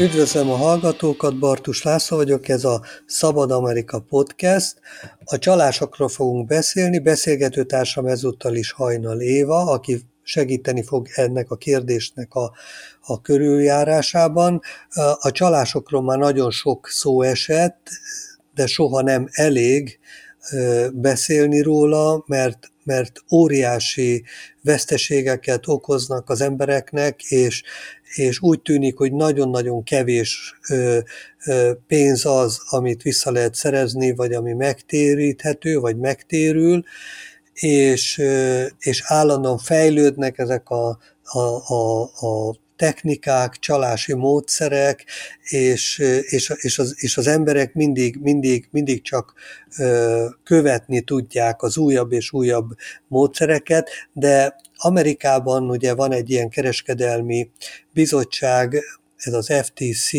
Üdvözlöm a hallgatókat, Bartus László vagyok, ez a Szabad Amerika Podcast. A csalásokról fogunk beszélni, beszélgető társam ezúttal is Hajnal Éva, aki segíteni fog ennek a kérdésnek a, a körüljárásában. A csalásokról már nagyon sok szó esett, de soha nem elég beszélni róla, mert, mert óriási veszteségeket okoznak az embereknek, és, és úgy tűnik, hogy nagyon-nagyon kevés ö, ö, pénz az, amit vissza lehet szerezni, vagy ami megtéríthető, vagy megtérül, és, ö, és állandóan fejlődnek ezek a, a, a, a technikák, csalási módszerek, és, és, és, az, és az emberek mindig, mindig, mindig csak követni tudják az újabb és újabb módszereket, de Amerikában ugye van egy ilyen kereskedelmi bizottság, ez az FTC,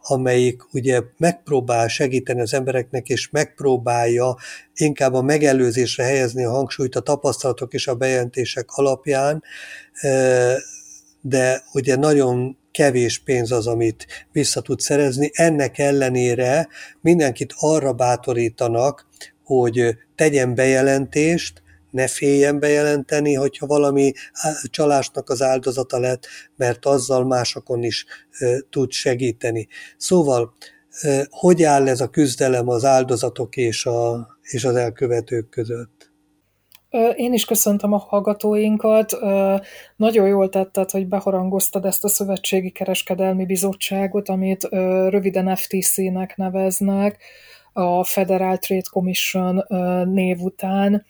amelyik ugye megpróbál segíteni az embereknek, és megpróbálja inkább a megelőzésre helyezni a hangsúlyt a tapasztalatok és a bejelentések alapján, de ugye nagyon kevés pénz az, amit vissza tud szerezni. Ennek ellenére mindenkit arra bátorítanak, hogy tegyen bejelentést, ne féljen bejelenteni, hogyha valami csalásnak az áldozata lett, mert azzal másokon is tud segíteni. Szóval, hogy áll ez a küzdelem az áldozatok és, a, és az elkövetők között? Én is köszöntöm a hallgatóinkat. Nagyon jól tetted, hogy beharangoztad ezt a Szövetségi Kereskedelmi Bizottságot, amit röviden FTC-nek neveznek, a Federal Trade Commission név után.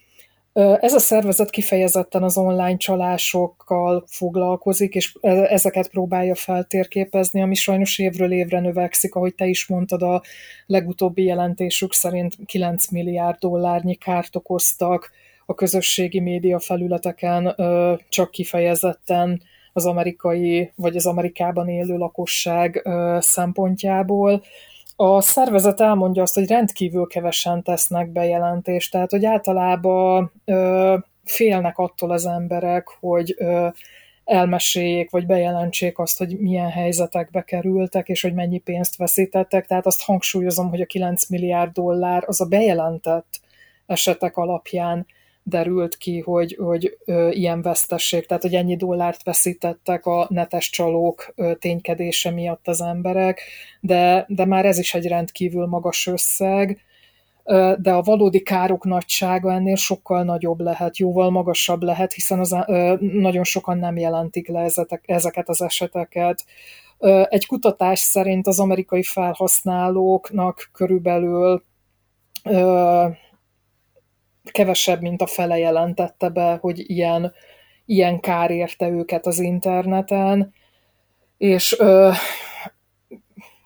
Ez a szervezet kifejezetten az online csalásokkal foglalkozik, és ezeket próbálja feltérképezni, ami sajnos évről évre növekszik, ahogy te is mondtad, a legutóbbi jelentésük szerint 9 milliárd dollárnyi kárt okoztak a közösségi média felületeken csak kifejezetten az amerikai vagy az Amerikában élő lakosság szempontjából. A szervezet elmondja azt, hogy rendkívül kevesen tesznek bejelentést, tehát hogy általában félnek attól az emberek, hogy elmeséljék, vagy bejelentsék azt, hogy milyen helyzetekbe kerültek, és hogy mennyi pénzt veszítettek. Tehát azt hangsúlyozom, hogy a 9 milliárd dollár az a bejelentett esetek alapján derült ki, hogy, hogy ö, ilyen vesztesség, tehát hogy ennyi dollárt veszítettek a netes csalók ö, ténykedése miatt az emberek, de, de már ez is egy rendkívül magas összeg, ö, de a valódi károk nagysága ennél sokkal nagyobb lehet, jóval magasabb lehet, hiszen az, ö, nagyon sokan nem jelentik le ezetek, ezeket az eseteket. Ö, egy kutatás szerint az amerikai felhasználóknak körülbelül ö, kevesebb, mint a fele jelentette be, hogy ilyen, ilyen kár érte őket az interneten, és ö,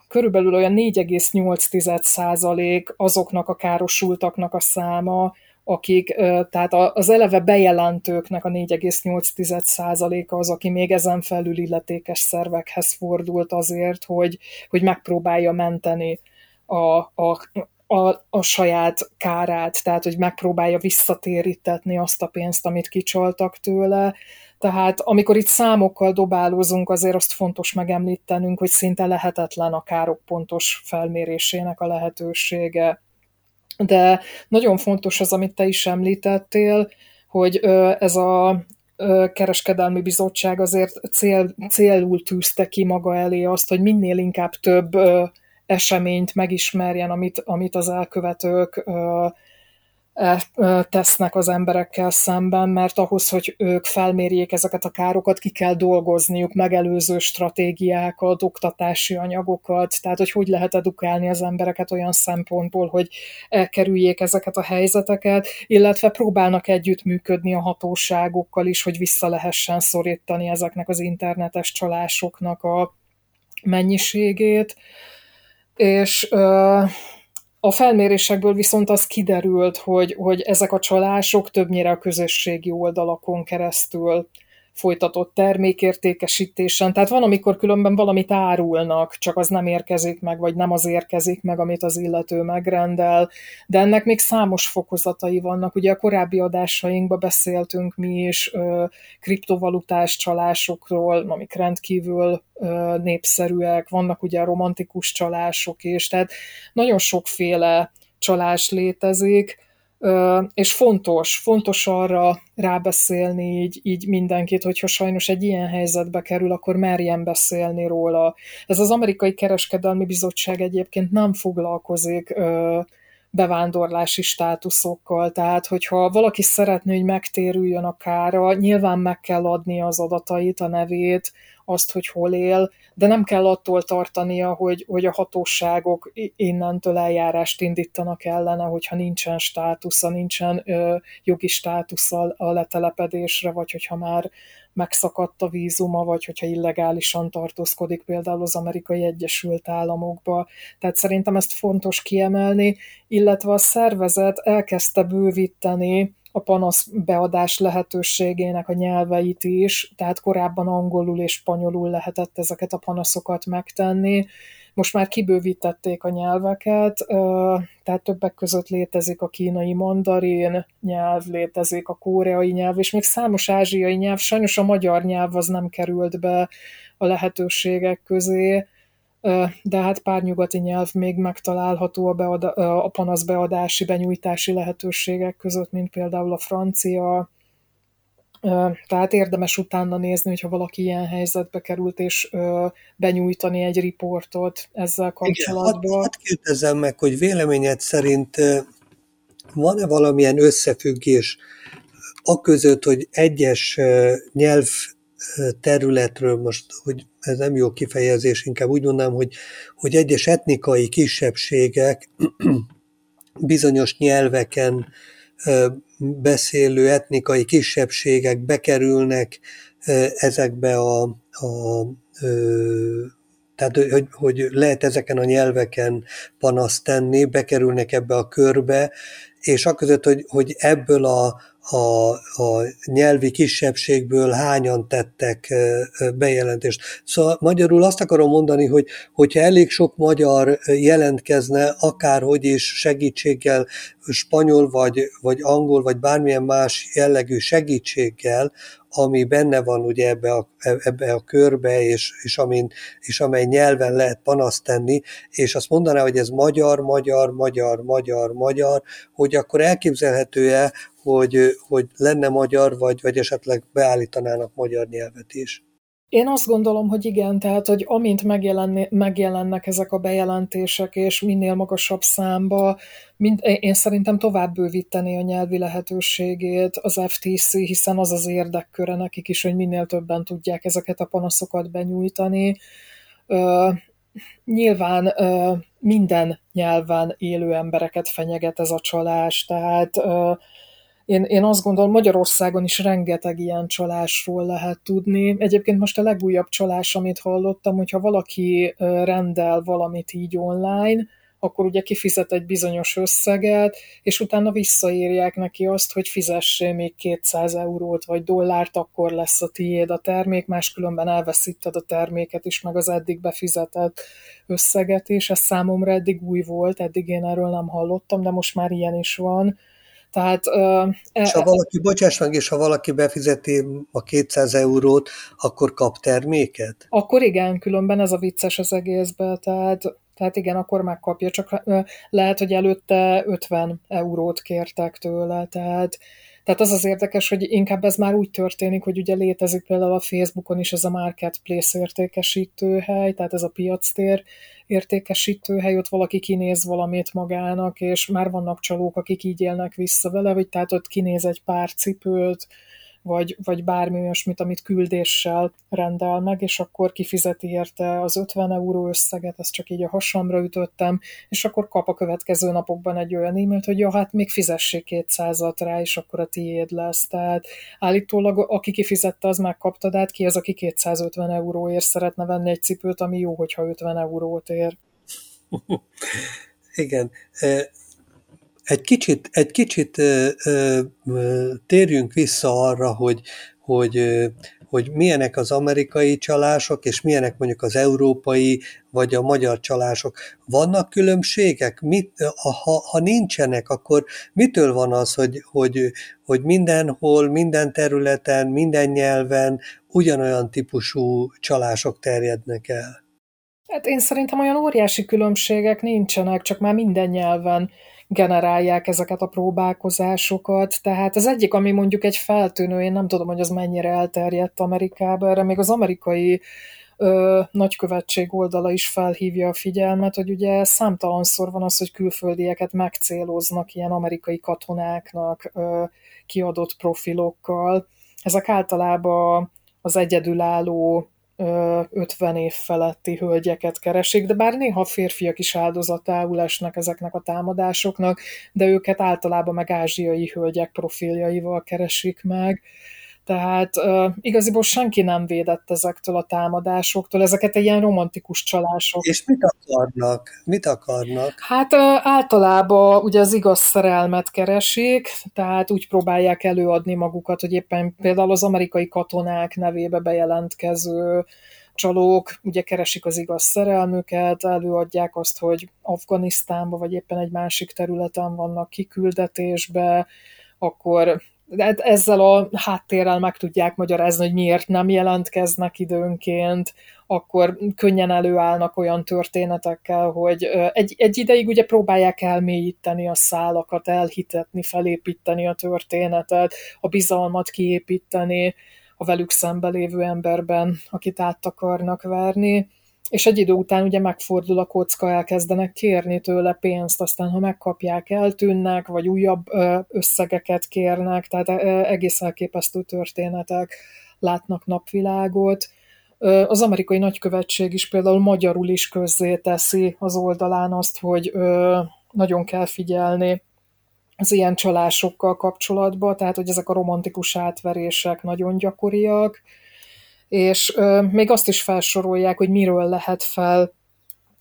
körülbelül olyan 4,8% azoknak a károsultaknak a száma, akik, tehát az eleve bejelentőknek a 4,8%-a az, aki még ezen felül illetékes szervekhez fordult azért, hogy, hogy megpróbálja menteni a, a, a, a saját kárát, tehát hogy megpróbálja visszatérítetni azt a pénzt, amit kicsoltak tőle. Tehát amikor itt számokkal dobálózunk, azért azt fontos megemlítenünk, hogy szinte lehetetlen a károk pontos felmérésének a lehetősége. De nagyon fontos az, amit te is említettél, hogy ez a kereskedelmi bizottság azért cél, célul tűzte ki maga elé azt, hogy minél inkább több eseményt megismerjen, amit, amit az elkövetők e, tesznek az emberekkel szemben, mert ahhoz, hogy ők felmérjék ezeket a károkat, ki kell dolgozniuk megelőző stratégiákat, oktatási anyagokat, tehát hogy hogy lehet edukálni az embereket olyan szempontból, hogy elkerüljék ezeket a helyzeteket, illetve próbálnak együttműködni a hatóságokkal is, hogy vissza lehessen szorítani ezeknek az internetes csalásoknak a mennyiségét és a felmérésekből viszont az kiderült, hogy, hogy ezek a csalások többnyire a közösségi oldalakon keresztül folytatott termékértékesítésen. Tehát van, amikor különben valamit árulnak, csak az nem érkezik meg, vagy nem az érkezik meg, amit az illető megrendel, de ennek még számos fokozatai vannak. Ugye a korábbi adásainkban beszéltünk mi is ö, kriptovalutás csalásokról, amik rendkívül ö, népszerűek, vannak ugye romantikus csalások is, tehát nagyon sokféle csalás létezik, és fontos, fontos arra rábeszélni így, így mindenkit, hogyha sajnos egy ilyen helyzetbe kerül, akkor merjen beszélni róla. Ez az Amerikai Kereskedelmi Bizottság egyébként nem foglalkozik bevándorlási státuszokkal, tehát hogyha valaki szeretné, hogy megtérüljön a kára, nyilván meg kell adni az adatait, a nevét, azt, hogy hol él, de nem kell attól tartania, hogy, hogy a hatóságok innentől eljárást indítanak ellene, hogyha nincsen státusza, nincsen ö, jogi státusza a letelepedésre, vagy hogyha már megszakadt a vízuma, vagy hogyha illegálisan tartózkodik például az amerikai Egyesült Államokba. Tehát szerintem ezt fontos kiemelni, illetve a szervezet elkezdte bővíteni a panasz beadás lehetőségének a nyelveit is, tehát korábban angolul és spanyolul lehetett ezeket a panaszokat megtenni, most már kibővítették a nyelveket, tehát többek között létezik a kínai mandarin nyelv, létezik a koreai nyelv, és még számos ázsiai nyelv, sajnos a magyar nyelv az nem került be a lehetőségek közé, de hát pár nyugati nyelv még megtalálható a, beada, a panaszbeadási, benyújtási lehetőségek között, mint például a francia, tehát érdemes utána nézni, hogyha valaki ilyen helyzetbe került, és benyújtani egy riportot ezzel kapcsolatban. Igen, hadd, kérdezzem meg, hogy véleményed szerint van-e valamilyen összefüggés a között, hogy egyes nyelv területről most, hogy ez nem jó kifejezés, inkább úgy mondanám, hogy, hogy egyes etnikai kisebbségek bizonyos nyelveken beszélő etnikai kisebbségek bekerülnek ezekbe a, a tehát, hogy, hogy lehet ezeken a nyelveken panaszt tenni, bekerülnek ebbe a körbe, és aközött, hogy, hogy ebből a, a, a nyelvi kisebbségből hányan tettek bejelentést. Szóval magyarul azt akarom mondani, hogy hogyha elég sok magyar jelentkezne, akárhogy is segítséggel, spanyol vagy, vagy angol, vagy bármilyen más jellegű segítséggel, ami benne van ugye ebbe a, ebbe a körbe, és, és, amin, és amely nyelven lehet panaszt tenni, és azt mondaná, hogy ez magyar, magyar, magyar, magyar, magyar, hogy akkor elképzelhető-e, hogy, hogy lenne magyar, vagy, vagy esetleg beállítanának magyar nyelvet is. Én azt gondolom, hogy igen, tehát, hogy amint megjelennek ezek a bejelentések, és minél magasabb számba, mind, én szerintem tovább bővíteni a nyelvi lehetőségét az FTC, hiszen az az érdekköre nekik is, hogy minél többen tudják ezeket a panaszokat benyújtani. Ö, nyilván ö, minden nyelven élő embereket fenyeget ez a csalás, tehát ö, én, én azt gondolom, Magyarországon is rengeteg ilyen csalásról lehet tudni. Egyébként most a legújabb csalás, amit hallottam, hogyha valaki rendel valamit így online, akkor ugye kifizet egy bizonyos összeget, és utána visszaírják neki azt, hogy fizessé még 200 eurót vagy dollárt, akkor lesz a tiéd a termék, máskülönben elveszíted a terméket is, meg az eddig befizetett összeget is. Ez számomra eddig új volt, eddig én erről nem hallottam, de most már ilyen is van tehát, és ha valaki, bocsáss meg, és ha valaki befizeti a 200 eurót, akkor kap terméket? Akkor igen, különben ez a vicces az egészben, tehát, tehát igen, akkor megkapja, csak lehet, hogy előtte 50 eurót kértek tőle, tehát tehát az az érdekes, hogy inkább ez már úgy történik, hogy ugye létezik például a Facebookon is ez a marketplace értékesítőhely, tehát ez a piactér értékesítőhely, ott valaki kinéz valamit magának, és már vannak csalók, akik így élnek vissza vele, vagy tehát ott kinéz egy pár cipőt, vagy, vagy bármi olyasmit, amit küldéssel rendel meg, és akkor kifizeti érte az 50 euró összeget, ezt csak így a hasamra ütöttem, és akkor kap a következő napokban egy olyan e-mailt, hogy ja, hát még fizessék 200 rá, és akkor a tiéd lesz. Tehát állítólag aki kifizette, az megkapta, de hát ki az, aki 250 euróért szeretne venni egy cipőt, ami jó, hogyha 50 eurót ér. Igen. Egy kicsit, egy kicsit ö, ö, térjünk vissza arra, hogy, hogy ö, hogy milyenek az amerikai csalások, és milyenek mondjuk az európai vagy a magyar csalások. Vannak különbségek? Mit, ha, ha nincsenek, akkor mitől van az, hogy, hogy, hogy mindenhol, minden területen, minden nyelven ugyanolyan típusú csalások terjednek el? Hát én szerintem olyan óriási különbségek nincsenek, csak már minden nyelven generálják ezeket a próbálkozásokat. Tehát az egyik, ami mondjuk egy feltűnő, én nem tudom, hogy az mennyire elterjedt Amerikában, erre még az amerikai ö, nagykövetség oldala is felhívja a figyelmet, hogy ugye számtalanszor van az, hogy külföldieket megcéloznak ilyen amerikai katonáknak ö, kiadott profilokkal. Ezek általában az egyedülálló 50 év feletti hölgyeket keresik, de bár néha férfiak is áldozatául esnek ezeknek a támadásoknak, de őket általában meg ázsiai hölgyek profiljaival keresik meg. Tehát uh, igaziból senki nem védett ezektől a támadásoktól, ezeket egy ilyen romantikus csalások. És mit akarnak? Mit akarnak? Hát uh, általában ugye az igaz szerelmet keresik, tehát úgy próbálják előadni magukat, hogy éppen például az amerikai katonák nevébe bejelentkező csalók ugye keresik az igaz szerelmüket, előadják azt, hogy Afganisztánban vagy éppen egy másik területen vannak kiküldetésbe, akkor ezzel a háttérrel meg tudják magyarázni, hogy miért nem jelentkeznek időnként, akkor könnyen előállnak olyan történetekkel, hogy egy, egy ideig ugye próbálják elmélyíteni a szálakat, elhitetni, felépíteni a történetet, a bizalmat kiépíteni a velük szembe lévő emberben, akit át akarnak verni, és egy idő után ugye megfordul a kocka, elkezdenek kérni tőle pénzt, aztán ha megkapják, eltűnnek, vagy újabb összegeket kérnek, tehát egész elképesztő történetek látnak napvilágot. Az amerikai nagykövetség is például magyarul is közzé teszi az oldalán azt, hogy nagyon kell figyelni az ilyen csalásokkal kapcsolatban, tehát hogy ezek a romantikus átverések nagyon gyakoriak, és még azt is felsorolják, hogy miről lehet fel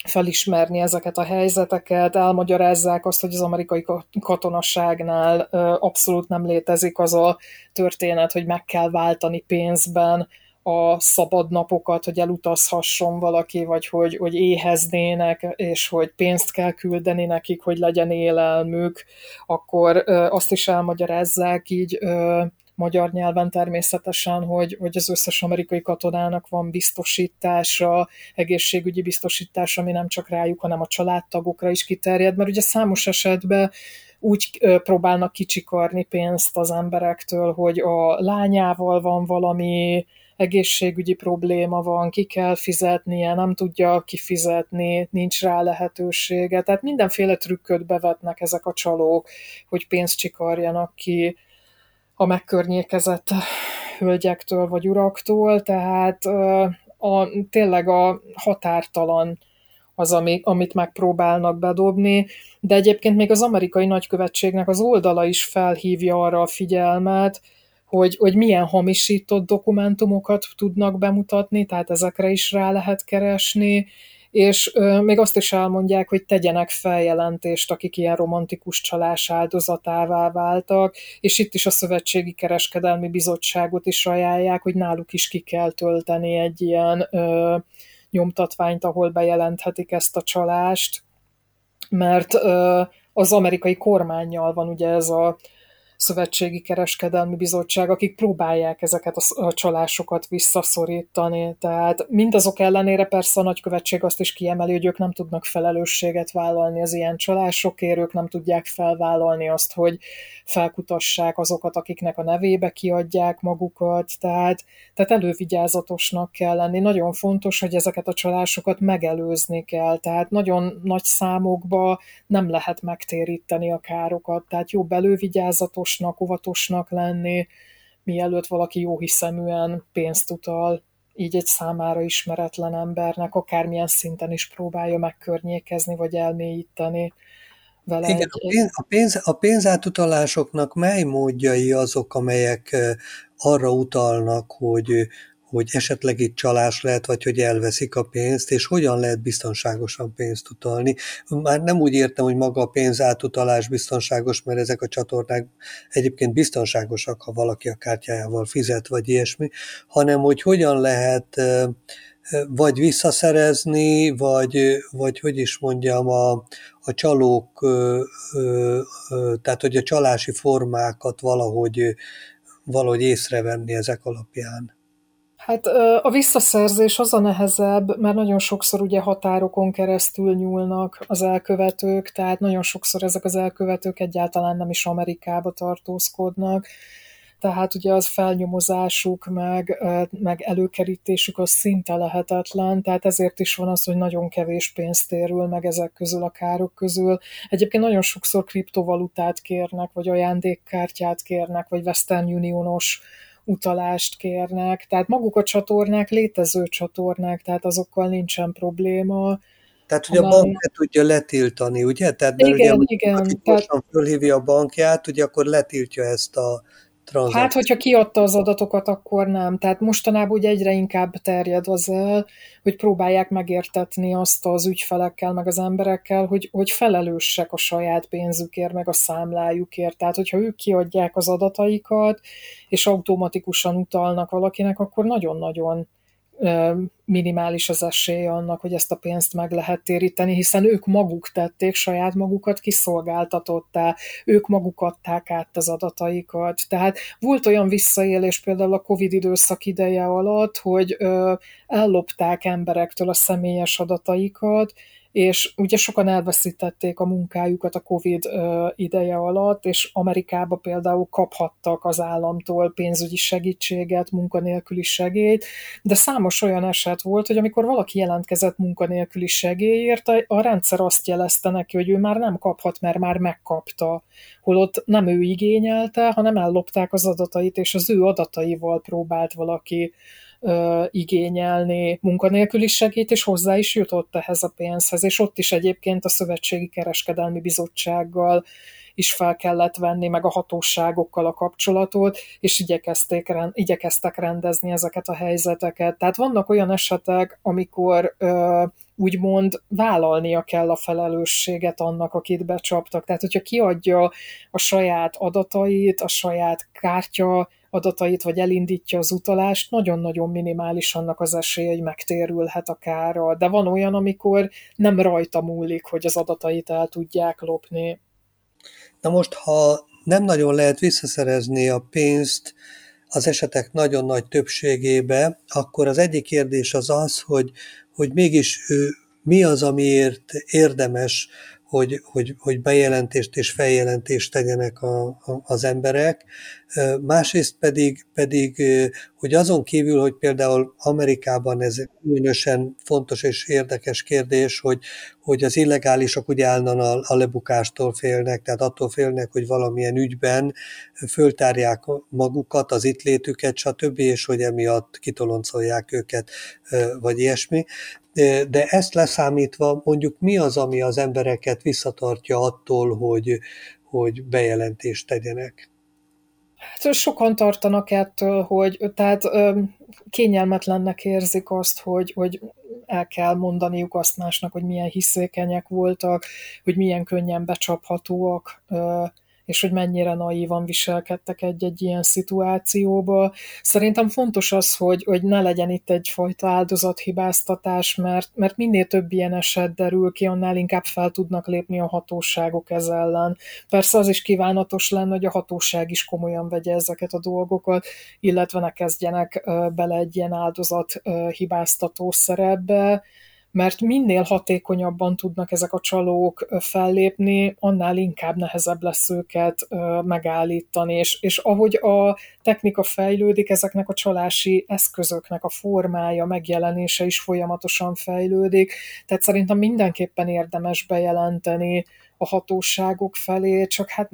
felismerni ezeket a helyzeteket, elmagyarázzák azt, hogy az amerikai katonaságnál abszolút nem létezik az a történet, hogy meg kell váltani pénzben a szabad napokat, hogy elutazhasson valaki, vagy hogy, hogy éheznének, és hogy pénzt kell küldeni nekik, hogy legyen élelmük, akkor azt is elmagyarázzák így magyar nyelven természetesen, hogy, hogy az összes amerikai katonának van biztosítása, egészségügyi biztosítása, ami nem csak rájuk, hanem a családtagokra is kiterjed, mert ugye számos esetben úgy próbálnak kicsikarni pénzt az emberektől, hogy a lányával van valami egészségügyi probléma van, ki kell fizetnie, nem tudja kifizetni, nincs rá lehetősége. Tehát mindenféle trükköt bevetnek ezek a csalók, hogy pénzt csikarjanak ki a megkörnyékezett hölgyektől vagy uraktól, tehát a, tényleg a határtalan az, ami, amit megpróbálnak bedobni, de egyébként még az amerikai nagykövetségnek az oldala is felhívja arra a figyelmet, hogy, hogy milyen hamisított dokumentumokat tudnak bemutatni, tehát ezekre is rá lehet keresni, és ö, még azt is elmondják, hogy tegyenek feljelentést, akik ilyen romantikus csalás áldozatává váltak, és itt is a Szövetségi Kereskedelmi Bizottságot is ajánlják, hogy náluk is ki kell tölteni egy ilyen ö, nyomtatványt, ahol bejelenthetik ezt a csalást, mert ö, az amerikai kormányjal van ugye ez a Szövetségi Kereskedelmi Bizottság, akik próbálják ezeket a csalásokat visszaszorítani. Tehát mindazok ellenére persze a nagykövetség azt is kiemeli, hogy ők nem tudnak felelősséget vállalni az ilyen csalásokért, ők nem tudják felvállalni azt, hogy felkutassák azokat, akiknek a nevébe kiadják magukat, tehát, tehát elővigyázatosnak kell lenni. Nagyon fontos, hogy ezeket a csalásokat megelőzni kell, tehát nagyon nagy számokba nem lehet megtéríteni a károkat, tehát jobb elővigyázatos óvatosnak, óvatosnak lenni, mielőtt valaki jó hiszeműen pénzt utal így egy számára ismeretlen embernek, akármilyen szinten is próbálja megkörnyékezni, vagy elmélyíteni vele. Igen, egy... a, pénz, a, pénz, a pénzátutalásoknak mely módjai azok, amelyek arra utalnak, hogy, hogy esetleg itt csalás lehet, vagy hogy elveszik a pénzt, és hogyan lehet biztonságosan pénzt utalni. Már nem úgy értem, hogy maga a pénz átutalás biztonságos, mert ezek a csatornák egyébként biztonságosak, ha valaki a kártyájával fizet, vagy ilyesmi, hanem hogy hogyan lehet vagy visszaszerezni, vagy, vagy hogy is mondjam, a, a csalók, tehát hogy a csalási formákat valahogy, valahogy észrevenni ezek alapján. Hát a visszaszerzés az a nehezebb, mert nagyon sokszor ugye határokon keresztül nyúlnak az elkövetők, tehát nagyon sokszor ezek az elkövetők egyáltalán nem is Amerikába tartózkodnak, tehát ugye az felnyomozásuk, meg, meg előkerítésük az szinte lehetetlen, tehát ezért is van az, hogy nagyon kevés pénzt térül meg ezek közül a károk közül. Egyébként nagyon sokszor kriptovalutát kérnek, vagy ajándékkártyát kérnek, vagy Western Unionos utalást kérnek, tehát maguk a csatornák létező csatornák, tehát azokkal nincsen probléma. Tehát, hogy a bank le tudja letiltani, ugye? Tehát, igen, ugye, igen. Aki tehát... fölhívja a bankját, ugye akkor letiltja ezt a tranzakció. Hát, hogyha kiadta az adatokat, akkor nem. Tehát mostanában ugye egyre inkább terjed az el, hogy próbálják megértetni azt az ügyfelekkel, meg az emberekkel, hogy, hogy felelősek a saját pénzükért, meg a számlájukért. Tehát, hogyha ők kiadják az adataikat, és automatikusan utalnak valakinek, akkor nagyon-nagyon minimális az esélye annak, hogy ezt a pénzt meg lehet téríteni, hiszen ők maguk tették saját magukat kiszolgáltatottá, ők maguk adták át az adataikat. Tehát volt olyan visszaélés például a Covid időszak ideje alatt, hogy ellopták emberektől a személyes adataikat, és ugye sokan elveszítették a munkájukat a Covid ideje alatt, és Amerikába például kaphattak az államtól pénzügyi segítséget, munkanélküli segélyt, de számos olyan eset volt, hogy amikor valaki jelentkezett munkanélküli segélyért, a rendszer azt jelezte neki, hogy ő már nem kaphat, mert már megkapta, holott nem ő igényelte, hanem ellopták az adatait, és az ő adataival próbált valaki igényelni munkanélküli segít, és hozzá is jutott ehhez a pénzhez, és ott is egyébként a Szövetségi Kereskedelmi Bizottsággal is fel kellett venni, meg a hatóságokkal a kapcsolatot, és igyekezték, igyekeztek rendezni ezeket a helyzeteket. Tehát vannak olyan esetek, amikor ö, úgymond vállalnia kell a felelősséget annak, akit becsaptak. Tehát, hogyha kiadja a saját adatait, a saját kártya adatait, vagy elindítja az utalást, nagyon-nagyon minimális annak az esélye, hogy megtérülhet a kára. De van olyan, amikor nem rajta múlik, hogy az adatait el tudják lopni. Na most, ha nem nagyon lehet visszaszerezni a pénzt az esetek nagyon nagy többségébe, akkor az egyik kérdés az az, hogy, hogy mégis ő, mi az, amiért érdemes hogy, hogy, hogy bejelentést és feljelentést tegyenek a, a, az emberek. Másrészt pedig, pedig, hogy azon kívül, hogy például Amerikában ez különösen fontos és érdekes kérdés, hogy, hogy az illegálisok ugye állnan a, a lebukástól félnek, tehát attól félnek, hogy valamilyen ügyben föltárják magukat, az itt létüket, stb., és hogy emiatt kitoloncolják őket, vagy ilyesmi de ezt leszámítva mondjuk mi az, ami az embereket visszatartja attól, hogy, hogy bejelentést tegyenek? Hát sokan tartanak ettől, hogy tehát kényelmetlennek érzik azt, hogy, hogy el kell mondaniuk azt másnak, hogy milyen hiszékenyek voltak, hogy milyen könnyen becsaphatóak és hogy mennyire naívan viselkedtek egy-egy ilyen szituációba. Szerintem fontos az, hogy, hogy ne legyen itt egyfajta áldozathibáztatás, mert, mert minél több ilyen eset derül ki, annál inkább fel tudnak lépni a hatóságok ez ellen. Persze az is kívánatos lenne, hogy a hatóság is komolyan vegye ezeket a dolgokat, illetve ne kezdjenek bele egy ilyen áldozathibáztató szerepbe, mert minél hatékonyabban tudnak ezek a csalók fellépni, annál inkább nehezebb lesz őket megállítani, és, és ahogy a technika fejlődik, ezeknek a csalási eszközöknek a formája, megjelenése is folyamatosan fejlődik, tehát szerintem mindenképpen érdemes bejelenteni a hatóságok felé, csak hát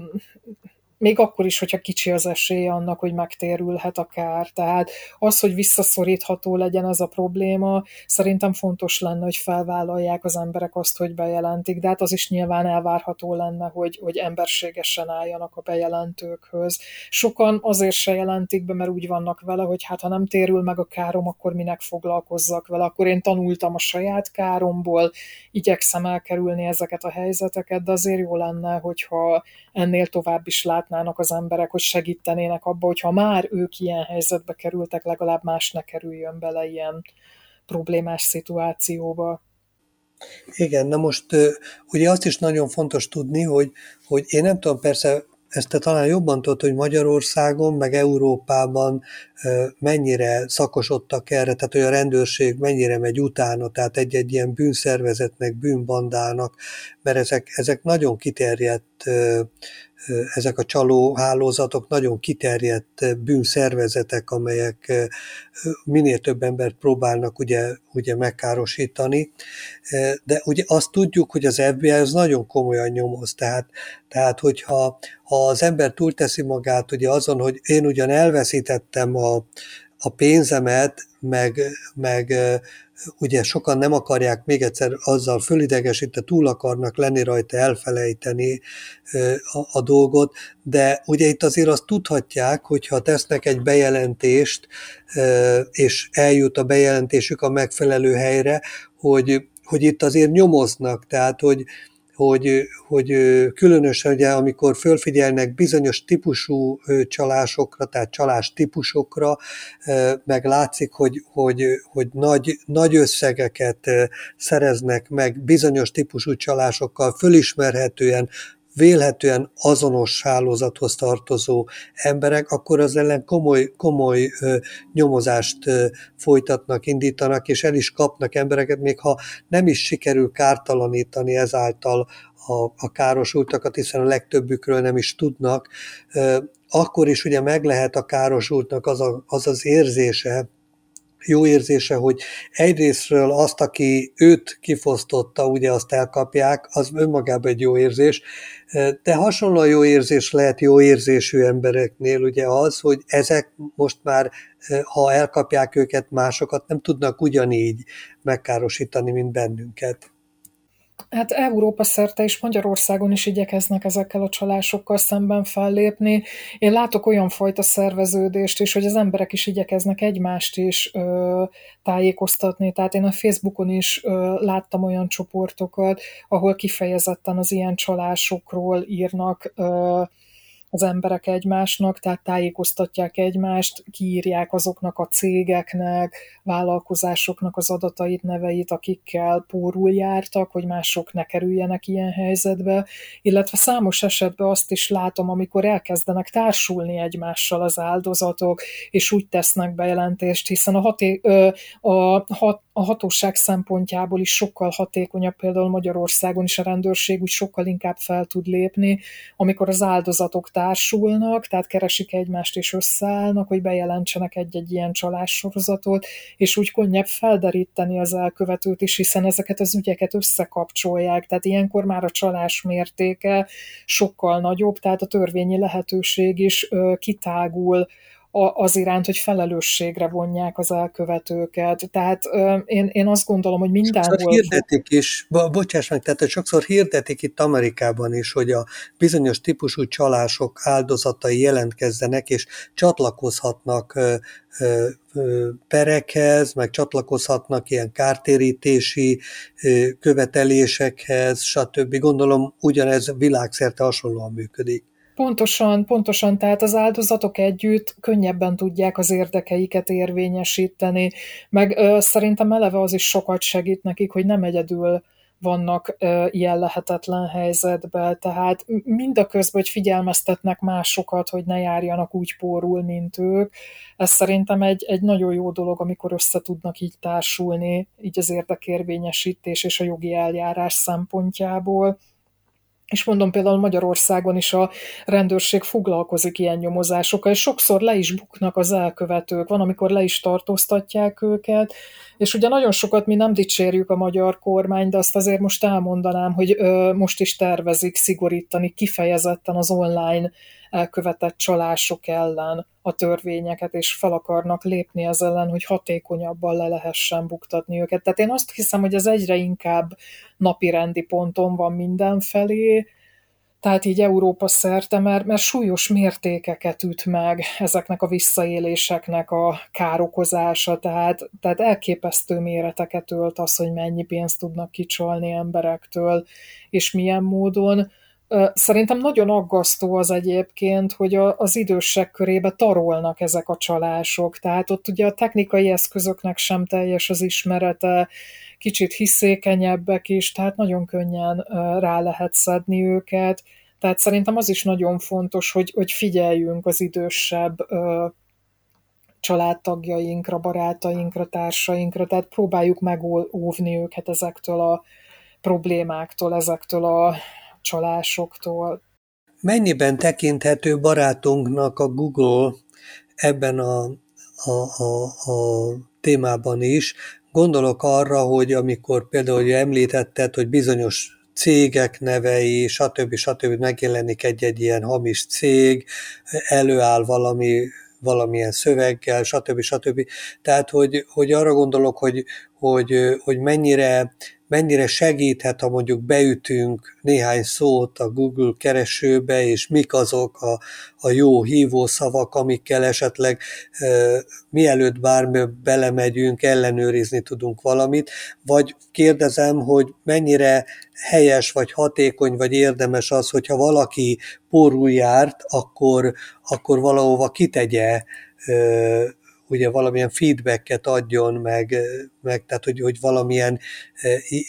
még akkor is, hogyha kicsi az esélye annak, hogy megtérülhet a kár. Tehát az, hogy visszaszorítható legyen ez a probléma, szerintem fontos lenne, hogy felvállalják az emberek azt, hogy bejelentik, de hát az is nyilván elvárható lenne, hogy, hogy emberségesen álljanak a bejelentőkhöz. Sokan azért se jelentik be, mert úgy vannak vele, hogy hát ha nem térül meg a károm, akkor minek foglalkozzak vele, akkor én tanultam a saját káromból, igyekszem elkerülni ezeket a helyzeteket, de azért jó lenne, hogyha ennél tovább is látnának az emberek, hogy segítenének abba, hogyha már ők ilyen helyzetbe kerültek, legalább más ne kerüljön bele ilyen problémás szituációba. Igen, na most ugye azt is nagyon fontos tudni, hogy, hogy én nem tudom, persze ezt te talán jobban tudod, hogy Magyarországon, meg Európában mennyire szakosodtak erre, tehát hogy a rendőrség mennyire megy utána, tehát egy-egy ilyen bűnszervezetnek, bűnbandának, mert ezek, ezek nagyon kiterjedt ezek a csaló hálózatok nagyon kiterjedt bűnszervezetek, amelyek minél több embert próbálnak ugye, ugye megkárosítani, de ugye azt tudjuk, hogy az FBI az nagyon komolyan nyomoz, tehát, tehát hogyha ha az ember túlteszi magát ugye azon, hogy én ugyan elveszítettem a, a pénzemet, meg, meg ugye sokan nem akarják még egyszer azzal fölidegesítve, túl akarnak lenni rajta, elfelejteni a, a dolgot, de ugye itt azért azt tudhatják, hogyha tesznek egy bejelentést, és eljut a bejelentésük a megfelelő helyre, hogy, hogy itt azért nyomoznak, tehát hogy, hogy, hogy különösen ugye, amikor fölfigyelnek bizonyos típusú csalásokra, tehát csalás típusokra, meg látszik, hogy, hogy, hogy nagy, nagy összegeket szereznek meg bizonyos típusú csalásokkal, fölismerhetően vélhetően azonos hálózathoz tartozó emberek, akkor az ellen komoly, komoly ö, nyomozást ö, folytatnak, indítanak, és el is kapnak embereket, még ha nem is sikerül kártalanítani ezáltal a, a károsultakat, hiszen a legtöbbükről nem is tudnak, ö, akkor is ugye meg lehet a károsultnak az, a, az az érzése, jó érzése, hogy egyrésztről azt, aki őt kifosztotta, ugye azt elkapják, az önmagában egy jó érzés, de hasonlóan jó érzés lehet jó érzésű embereknél ugye az, hogy ezek most már, ha elkapják őket, másokat nem tudnak ugyanígy megkárosítani, mint bennünket. Hát Európa szerte és Magyarországon is igyekeznek ezekkel a csalásokkal szemben fellépni. Én látok olyan fajta szerveződést is, hogy az emberek is igyekeznek egymást is ö, tájékoztatni. Tehát én a Facebookon is ö, láttam olyan csoportokat, ahol kifejezetten az ilyen csalásokról írnak ö, az emberek egymásnak, tehát tájékoztatják egymást, kiírják azoknak a cégeknek, vállalkozásoknak az adatait, neveit, akikkel pórul jártak, hogy mások ne kerüljenek ilyen helyzetbe, illetve számos esetben azt is látom, amikor elkezdenek társulni egymással az áldozatok, és úgy tesznek bejelentést, hiszen a, haté- a, hat, a hatóság szempontjából is sokkal hatékonyabb, például Magyarországon is a rendőrség úgy sokkal inkább fel tud lépni, amikor az áldozatok társulnak, tehát keresik egymást és összeállnak, hogy bejelentsenek egy-egy ilyen csalássorozatot, és úgy könnyebb felderíteni az elkövetőt is, hiszen ezeket az ügyeket összekapcsolják, tehát ilyenkor már a csalás mértéke sokkal nagyobb, tehát a törvényi lehetőség is kitágul az iránt, hogy felelősségre vonják az elkövetőket. Tehát én, én azt gondolom, hogy mindenhol... Sokszor hirdetik is, bo- bocsáss meg, tehát sokszor hirdetik itt Amerikában is, hogy a bizonyos típusú csalások áldozatai jelentkezzenek, és csatlakozhatnak perekhez, meg csatlakozhatnak ilyen kártérítési követelésekhez, stb. Gondolom ugyanez világszerte hasonlóan működik. Pontosan, pontosan, tehát az áldozatok együtt könnyebben tudják az érdekeiket érvényesíteni, meg ö, szerintem eleve az is sokat segít nekik, hogy nem egyedül vannak ö, ilyen lehetetlen helyzetben, tehát mind a közben, hogy figyelmeztetnek másokat, hogy ne járjanak úgy pórul, mint ők. Ez szerintem egy, egy nagyon jó dolog, amikor össze tudnak így társulni, így az érdekérvényesítés és a jogi eljárás szempontjából. És mondom például Magyarországon is a rendőrség foglalkozik ilyen nyomozásokkal, és sokszor le is buknak az elkövetők, van, amikor le is tartóztatják őket, és ugye nagyon sokat mi nem dicsérjük a magyar kormány, de azt azért most elmondanám, hogy ö, most is tervezik szigorítani kifejezetten az online elkövetett csalások ellen a törvényeket, és fel akarnak lépni ez ellen, hogy hatékonyabban le lehessen buktatni őket. Tehát én azt hiszem, hogy ez egyre inkább napirendi ponton van mindenfelé, tehát így Európa szerte, mert, mert súlyos mértékeket üt meg ezeknek a visszaéléseknek a károkozása, tehát, tehát elképesztő méreteket ölt az, hogy mennyi pénzt tudnak kicsolni emberektől, és milyen módon. Szerintem nagyon aggasztó az egyébként, hogy az idősek körébe tarolnak ezek a csalások, tehát ott ugye a technikai eszközöknek sem teljes az ismerete, kicsit hiszékenyebbek is, tehát nagyon könnyen rá lehet szedni őket. Tehát szerintem az is nagyon fontos, hogy, hogy figyeljünk az idősebb családtagjainkra, barátainkra, társainkra, tehát próbáljuk megóvni őket ezektől a problémáktól, ezektől a csalásoktól. Mennyiben tekinthető barátunknak a Google ebben a, a, a, a témában is? Gondolok arra, hogy amikor például hogy említetted, hogy bizonyos cégek nevei, stb. stb. megjelenik egy-egy ilyen hamis cég, előáll valami valamilyen szöveggel, stb. stb. Tehát, hogy, hogy arra gondolok, hogy, hogy, hogy mennyire mennyire segíthet, ha mondjuk beütünk néhány szót a Google keresőbe, és mik azok a, a jó hívószavak, amikkel esetleg e, mielőtt bármi belemegyünk, ellenőrizni tudunk valamit, vagy kérdezem, hogy mennyire helyes, vagy hatékony, vagy érdemes az, hogyha valaki porul járt, akkor, akkor valahova kitegye ugye valamilyen feedbacket adjon, meg, meg tehát hogy, hogy valamilyen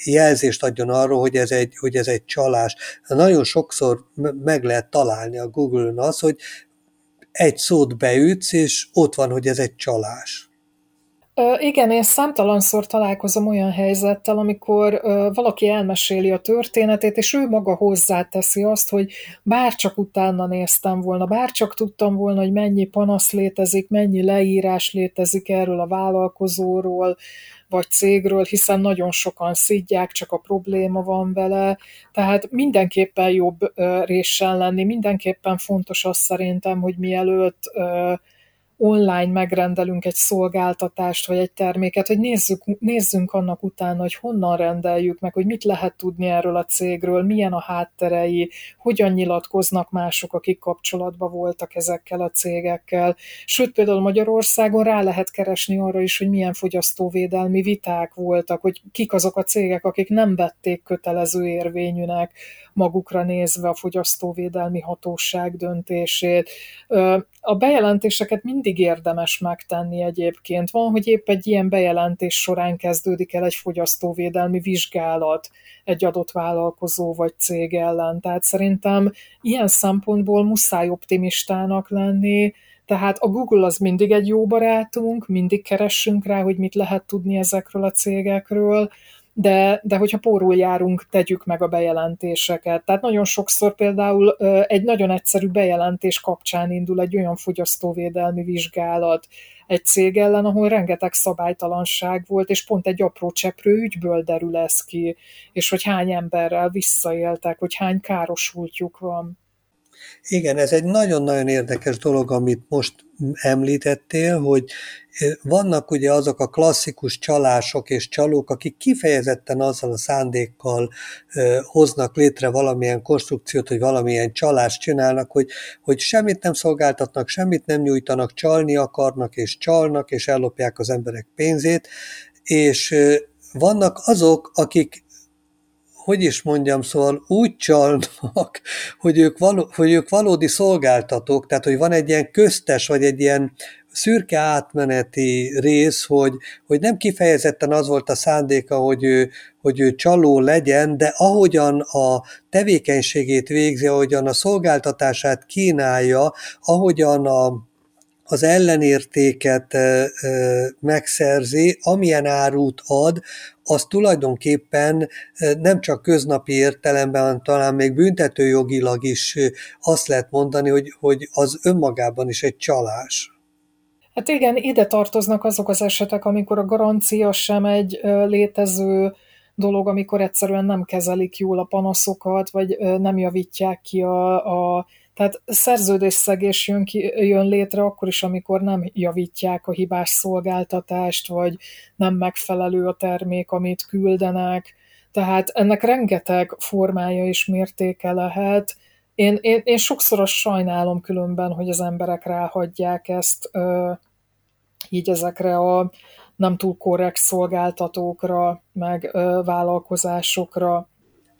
jelzést adjon arról, hogy ez egy, hogy ez egy csalás. Nagyon sokszor meg lehet találni a Google-on az, hogy egy szót beütsz, és ott van, hogy ez egy csalás. Ö, igen, én számtalanszor találkozom olyan helyzettel, amikor ö, valaki elmeséli a történetét, és ő maga hozzáteszi azt, hogy bár csak utána néztem volna, bár csak tudtam volna, hogy mennyi panasz létezik, mennyi leírás létezik erről a vállalkozóról, vagy cégről, hiszen nagyon sokan szidják, csak a probléma van vele, tehát mindenképpen jobb ö, résen lenni, mindenképpen fontos az szerintem, hogy mielőtt ö, online megrendelünk egy szolgáltatást vagy egy terméket, hogy nézzük, nézzünk annak utána, hogy honnan rendeljük meg, hogy mit lehet tudni erről a cégről, milyen a hátterei, hogyan nyilatkoznak mások, akik kapcsolatban voltak ezekkel a cégekkel. Sőt, például Magyarországon rá lehet keresni arra is, hogy milyen fogyasztóvédelmi viták voltak, hogy kik azok a cégek, akik nem vették kötelező érvényűnek magukra nézve a fogyasztóvédelmi hatóság döntését. A bejelentéseket mindig érdemes megtenni egyébként. Van, hogy épp egy ilyen bejelentés során kezdődik el egy fogyasztóvédelmi vizsgálat egy adott vállalkozó vagy cég ellen. Tehát szerintem ilyen szempontból muszáj optimistának lenni, tehát a Google az mindig egy jó barátunk, mindig keressünk rá, hogy mit lehet tudni ezekről a cégekről, de, de hogyha pórul járunk, tegyük meg a bejelentéseket. Tehát nagyon sokszor például egy nagyon egyszerű bejelentés kapcsán indul egy olyan fogyasztóvédelmi vizsgálat egy cég ellen, ahol rengeteg szabálytalanság volt, és pont egy apró cseprő ügyből derül ez ki, és hogy hány emberrel visszaéltek, hogy hány károsultjuk van. Igen, ez egy nagyon-nagyon érdekes dolog, amit most említettél, hogy vannak ugye azok a klasszikus csalások és csalók, akik kifejezetten azzal a szándékkal hoznak létre valamilyen konstrukciót, hogy valamilyen csalást csinálnak, hogy, hogy semmit nem szolgáltatnak, semmit nem nyújtanak, csalni akarnak és csalnak, és ellopják az emberek pénzét, és vannak azok, akik hogy is mondjam, szóval úgy csalnak, hogy ők, való, hogy ők valódi szolgáltatók, tehát hogy van egy ilyen köztes, vagy egy ilyen szürke átmeneti rész, hogy, hogy nem kifejezetten az volt a szándéka, hogy ő, hogy ő csaló legyen, de ahogyan a tevékenységét végzi, ahogyan a szolgáltatását kínálja, ahogyan a, az ellenértéket megszerzi, amilyen árut ad, az tulajdonképpen nem csak köznapi értelemben, hanem talán még büntetőjogilag is azt lehet mondani, hogy, hogy az önmagában is egy csalás. Hát igen, ide tartoznak azok az esetek, amikor a garancia sem egy létező dolog, amikor egyszerűen nem kezelik jól a panaszokat, vagy nem javítják ki a, a Tehát szerződésszegés jön, ki, jön létre akkor is, amikor nem javítják a hibás szolgáltatást, vagy nem megfelelő a termék, amit küldenek. Tehát ennek rengeteg formája és mértéke lehet. Én, én, én sokszor azt sajnálom különben, hogy az emberek ráhagyják ezt ö, így ezekre a nem túl korrekt szolgáltatókra, meg ö, vállalkozásokra.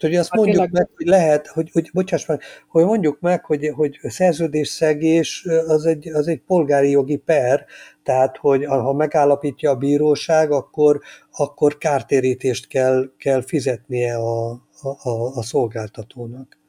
Hogy azt hát mondjuk tényleg... meg, hogy lehet, hogy, hogy bocsáss meg, hogy mondjuk meg, hogy, hogy szerződésszegés az egy, az egy polgári jogi per, tehát hogy ha megállapítja a bíróság, akkor, akkor kártérítést kell, kell fizetnie a, a, a, a szolgáltatónak.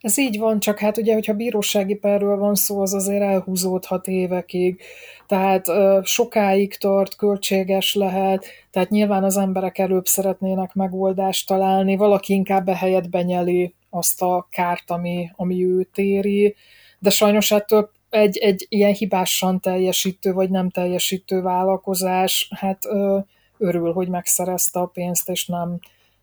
Ez így van, csak hát ugye, hogyha bírósági perről van szó, az azért elhúzódhat évekig, tehát sokáig tart, költséges lehet, tehát nyilván az emberek előbb szeretnének megoldást találni, valaki inkább ehelyett benyeli azt a kárt, ami, ami őt éri, de sajnos ettől egy, egy ilyen hibásan teljesítő vagy nem teljesítő vállalkozás, hát ö, örül, hogy megszerezte a pénzt, és nem,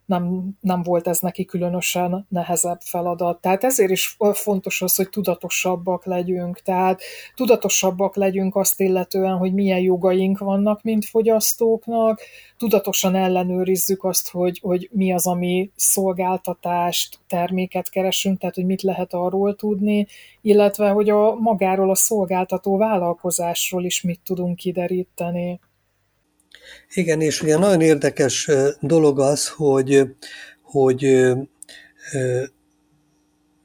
nem, nem volt ez neki különösen nehezebb feladat. Tehát ezért is fontos az, hogy tudatosabbak legyünk. Tehát tudatosabbak legyünk azt illetően, hogy milyen jogaink vannak, mint fogyasztóknak, tudatosan ellenőrizzük azt, hogy, hogy mi az, ami szolgáltatást, terméket keresünk, tehát hogy mit lehet arról tudni, illetve hogy a magáról a szolgáltató vállalkozásról is mit tudunk kideríteni. Igen, és ugye nagyon érdekes dolog az, hogy, hogy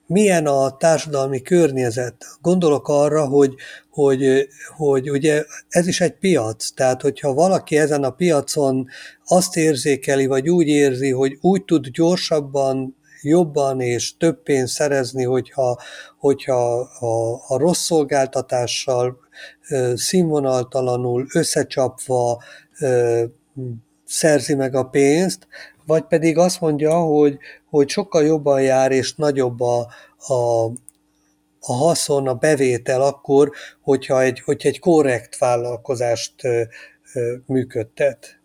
milyen a társadalmi környezet. Gondolok arra, hogy, hogy, hogy ugye ez is egy piac, tehát hogyha valaki ezen a piacon azt érzékeli, vagy úgy érzi, hogy úgy tud gyorsabban, jobban és több pénzt szerezni, hogyha, hogyha a, a rossz szolgáltatással színvonaltalanul, összecsapva, szerzi meg a pénzt, vagy pedig azt mondja, hogy, hogy sokkal jobban jár és nagyobb a, a, a haszon, a bevétel akkor, hogyha egy, hogyha egy korrekt vállalkozást ö, ö, működtet.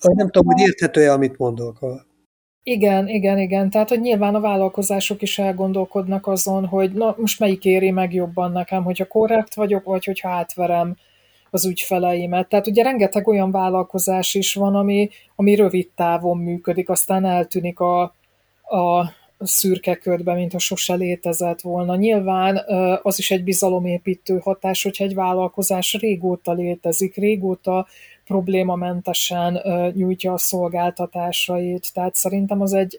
Nem tudom, hogy érthető-e, amit mondok. Igen, igen, igen. Tehát, hogy nyilván a vállalkozások is elgondolkodnak azon, hogy na, most melyik éri meg jobban nekem, hogyha korrekt vagyok, vagy hogyha átverem az ügyfeleimet. Tehát ugye rengeteg olyan vállalkozás is van, ami, ami rövid távon működik, aztán eltűnik a, a szürke ködbe, mint ha sose létezett volna. Nyilván az is egy bizalomépítő hatás, hogyha egy vállalkozás régóta létezik, régóta problémamentesen nyújtja a szolgáltatásait. Tehát szerintem az egy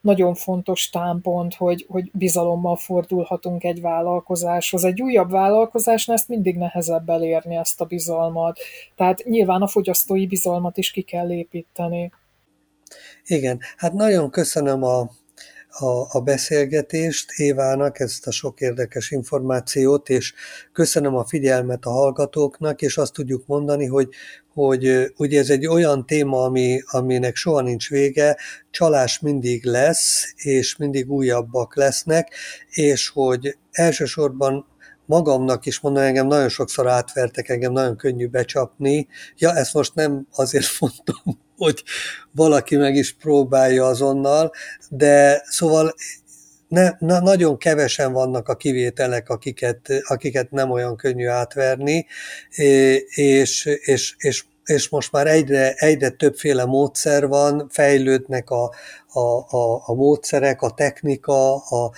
nagyon fontos támpont, hogy, hogy bizalommal fordulhatunk egy vállalkozáshoz. Egy újabb vállalkozásnál ezt mindig nehezebb elérni, ezt a bizalmat. Tehát nyilván a fogyasztói bizalmat is ki kell építeni. Igen, hát nagyon köszönöm a, a, a beszélgetést Évának, ezt a sok érdekes információt, és köszönöm a figyelmet a hallgatóknak, és azt tudjuk mondani, hogy, hogy ugye ez egy olyan téma, ami, aminek soha nincs vége, csalás mindig lesz, és mindig újabbak lesznek, és hogy elsősorban magamnak is mondom, engem nagyon sokszor átvertek, engem nagyon könnyű becsapni. Ja, ezt most nem azért mondtam, hogy valaki meg is próbálja azonnal, de szóval ne, na, nagyon kevesen vannak a kivételek, akiket, akiket nem olyan könnyű átverni, és, és, és és most már egyre, egyre többféle módszer van, fejlődnek a, a, a, a módszerek, a technika, a,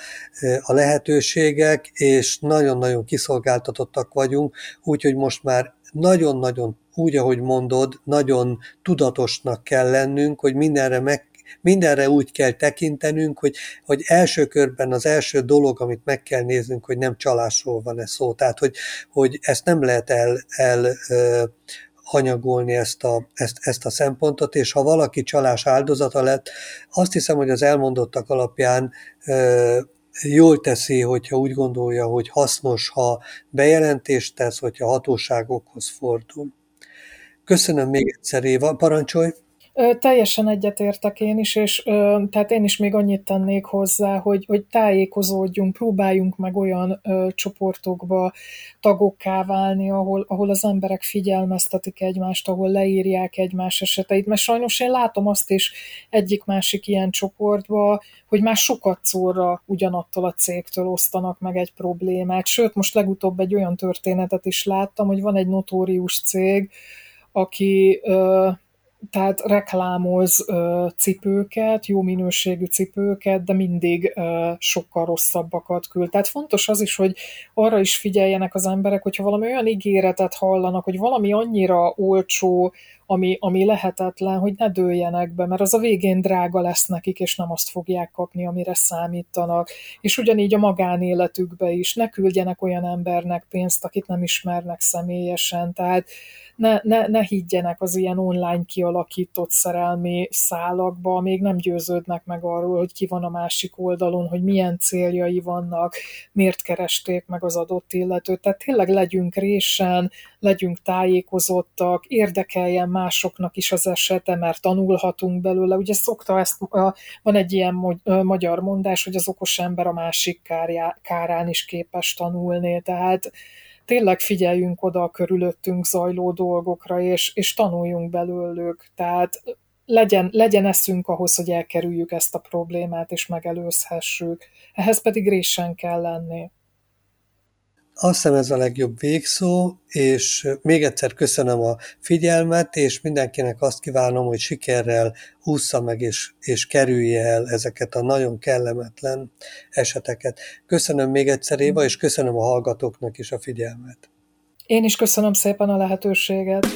a lehetőségek, és nagyon-nagyon kiszolgáltatottak vagyunk, úgyhogy most már nagyon-nagyon úgy, ahogy mondod, nagyon tudatosnak kell lennünk, hogy mindenre meg mindenre úgy kell tekintenünk, hogy, hogy első körben az első dolog, amit meg kell néznünk, hogy nem csalásról van-e szó. Tehát, hogy, hogy ezt nem lehet el, el hanyagolni ezt a, ezt, ezt a szempontot, és ha valaki csalás áldozata lett, azt hiszem, hogy az elmondottak alapján ö, jól teszi, hogyha úgy gondolja, hogy hasznos, ha bejelentést tesz, hogyha hatóságokhoz fordul. Köszönöm még egyszer, Éva. Parancsolj! Ö, teljesen egyetértek én is, és ö, tehát én is még annyit tennék hozzá, hogy, hogy tájékozódjunk, próbáljunk meg olyan ö, csoportokba tagokká válni, ahol, ahol az emberek figyelmeztetik egymást, ahol leírják egymás eseteit, mert sajnos én látom azt is egyik-másik ilyen csoportba, hogy már sokat szóra ugyanattól a cégtől osztanak meg egy problémát. Sőt, most legutóbb egy olyan történetet is láttam, hogy van egy notórius cég, aki ö, tehát reklámoz ö, cipőket, jó minőségű cipőket, de mindig ö, sokkal rosszabbakat küld. Tehát fontos az is, hogy arra is figyeljenek az emberek, hogyha valami olyan ígéretet hallanak, hogy valami annyira olcsó, ami, ami lehetetlen, hogy ne dőljenek be, mert az a végén drága lesz nekik, és nem azt fogják kapni, amire számítanak. És ugyanígy a magánéletükbe is, ne küldjenek olyan embernek pénzt, akit nem ismernek személyesen, tehát ne, ne, ne higgyenek az ilyen online kialakított szerelmi szálakba, még nem győződnek meg arról, hogy ki van a másik oldalon, hogy milyen céljai vannak, miért keresték meg az adott illetőt. Tehát tényleg legyünk résen, legyünk tájékozottak, érdekeljen másoknak is az esete, mert tanulhatunk belőle. Ugye szokta ezt, van egy ilyen magyar mondás, hogy az okos ember a másik kárán is képes tanulni, tehát tényleg figyeljünk oda a körülöttünk zajló dolgokra, és, és tanuljunk belőlük. Tehát legyen, legyen eszünk ahhoz, hogy elkerüljük ezt a problémát, és megelőzhessük. Ehhez pedig résen kell lenni. Azt hiszem ez a legjobb végszó, és még egyszer köszönöm a figyelmet, és mindenkinek azt kívánom, hogy sikerrel ússza meg és, és kerülje el ezeket a nagyon kellemetlen eseteket. Köszönöm még egyszer, Éva, és köszönöm a hallgatóknak is a figyelmet. Én is köszönöm szépen a lehetőséget.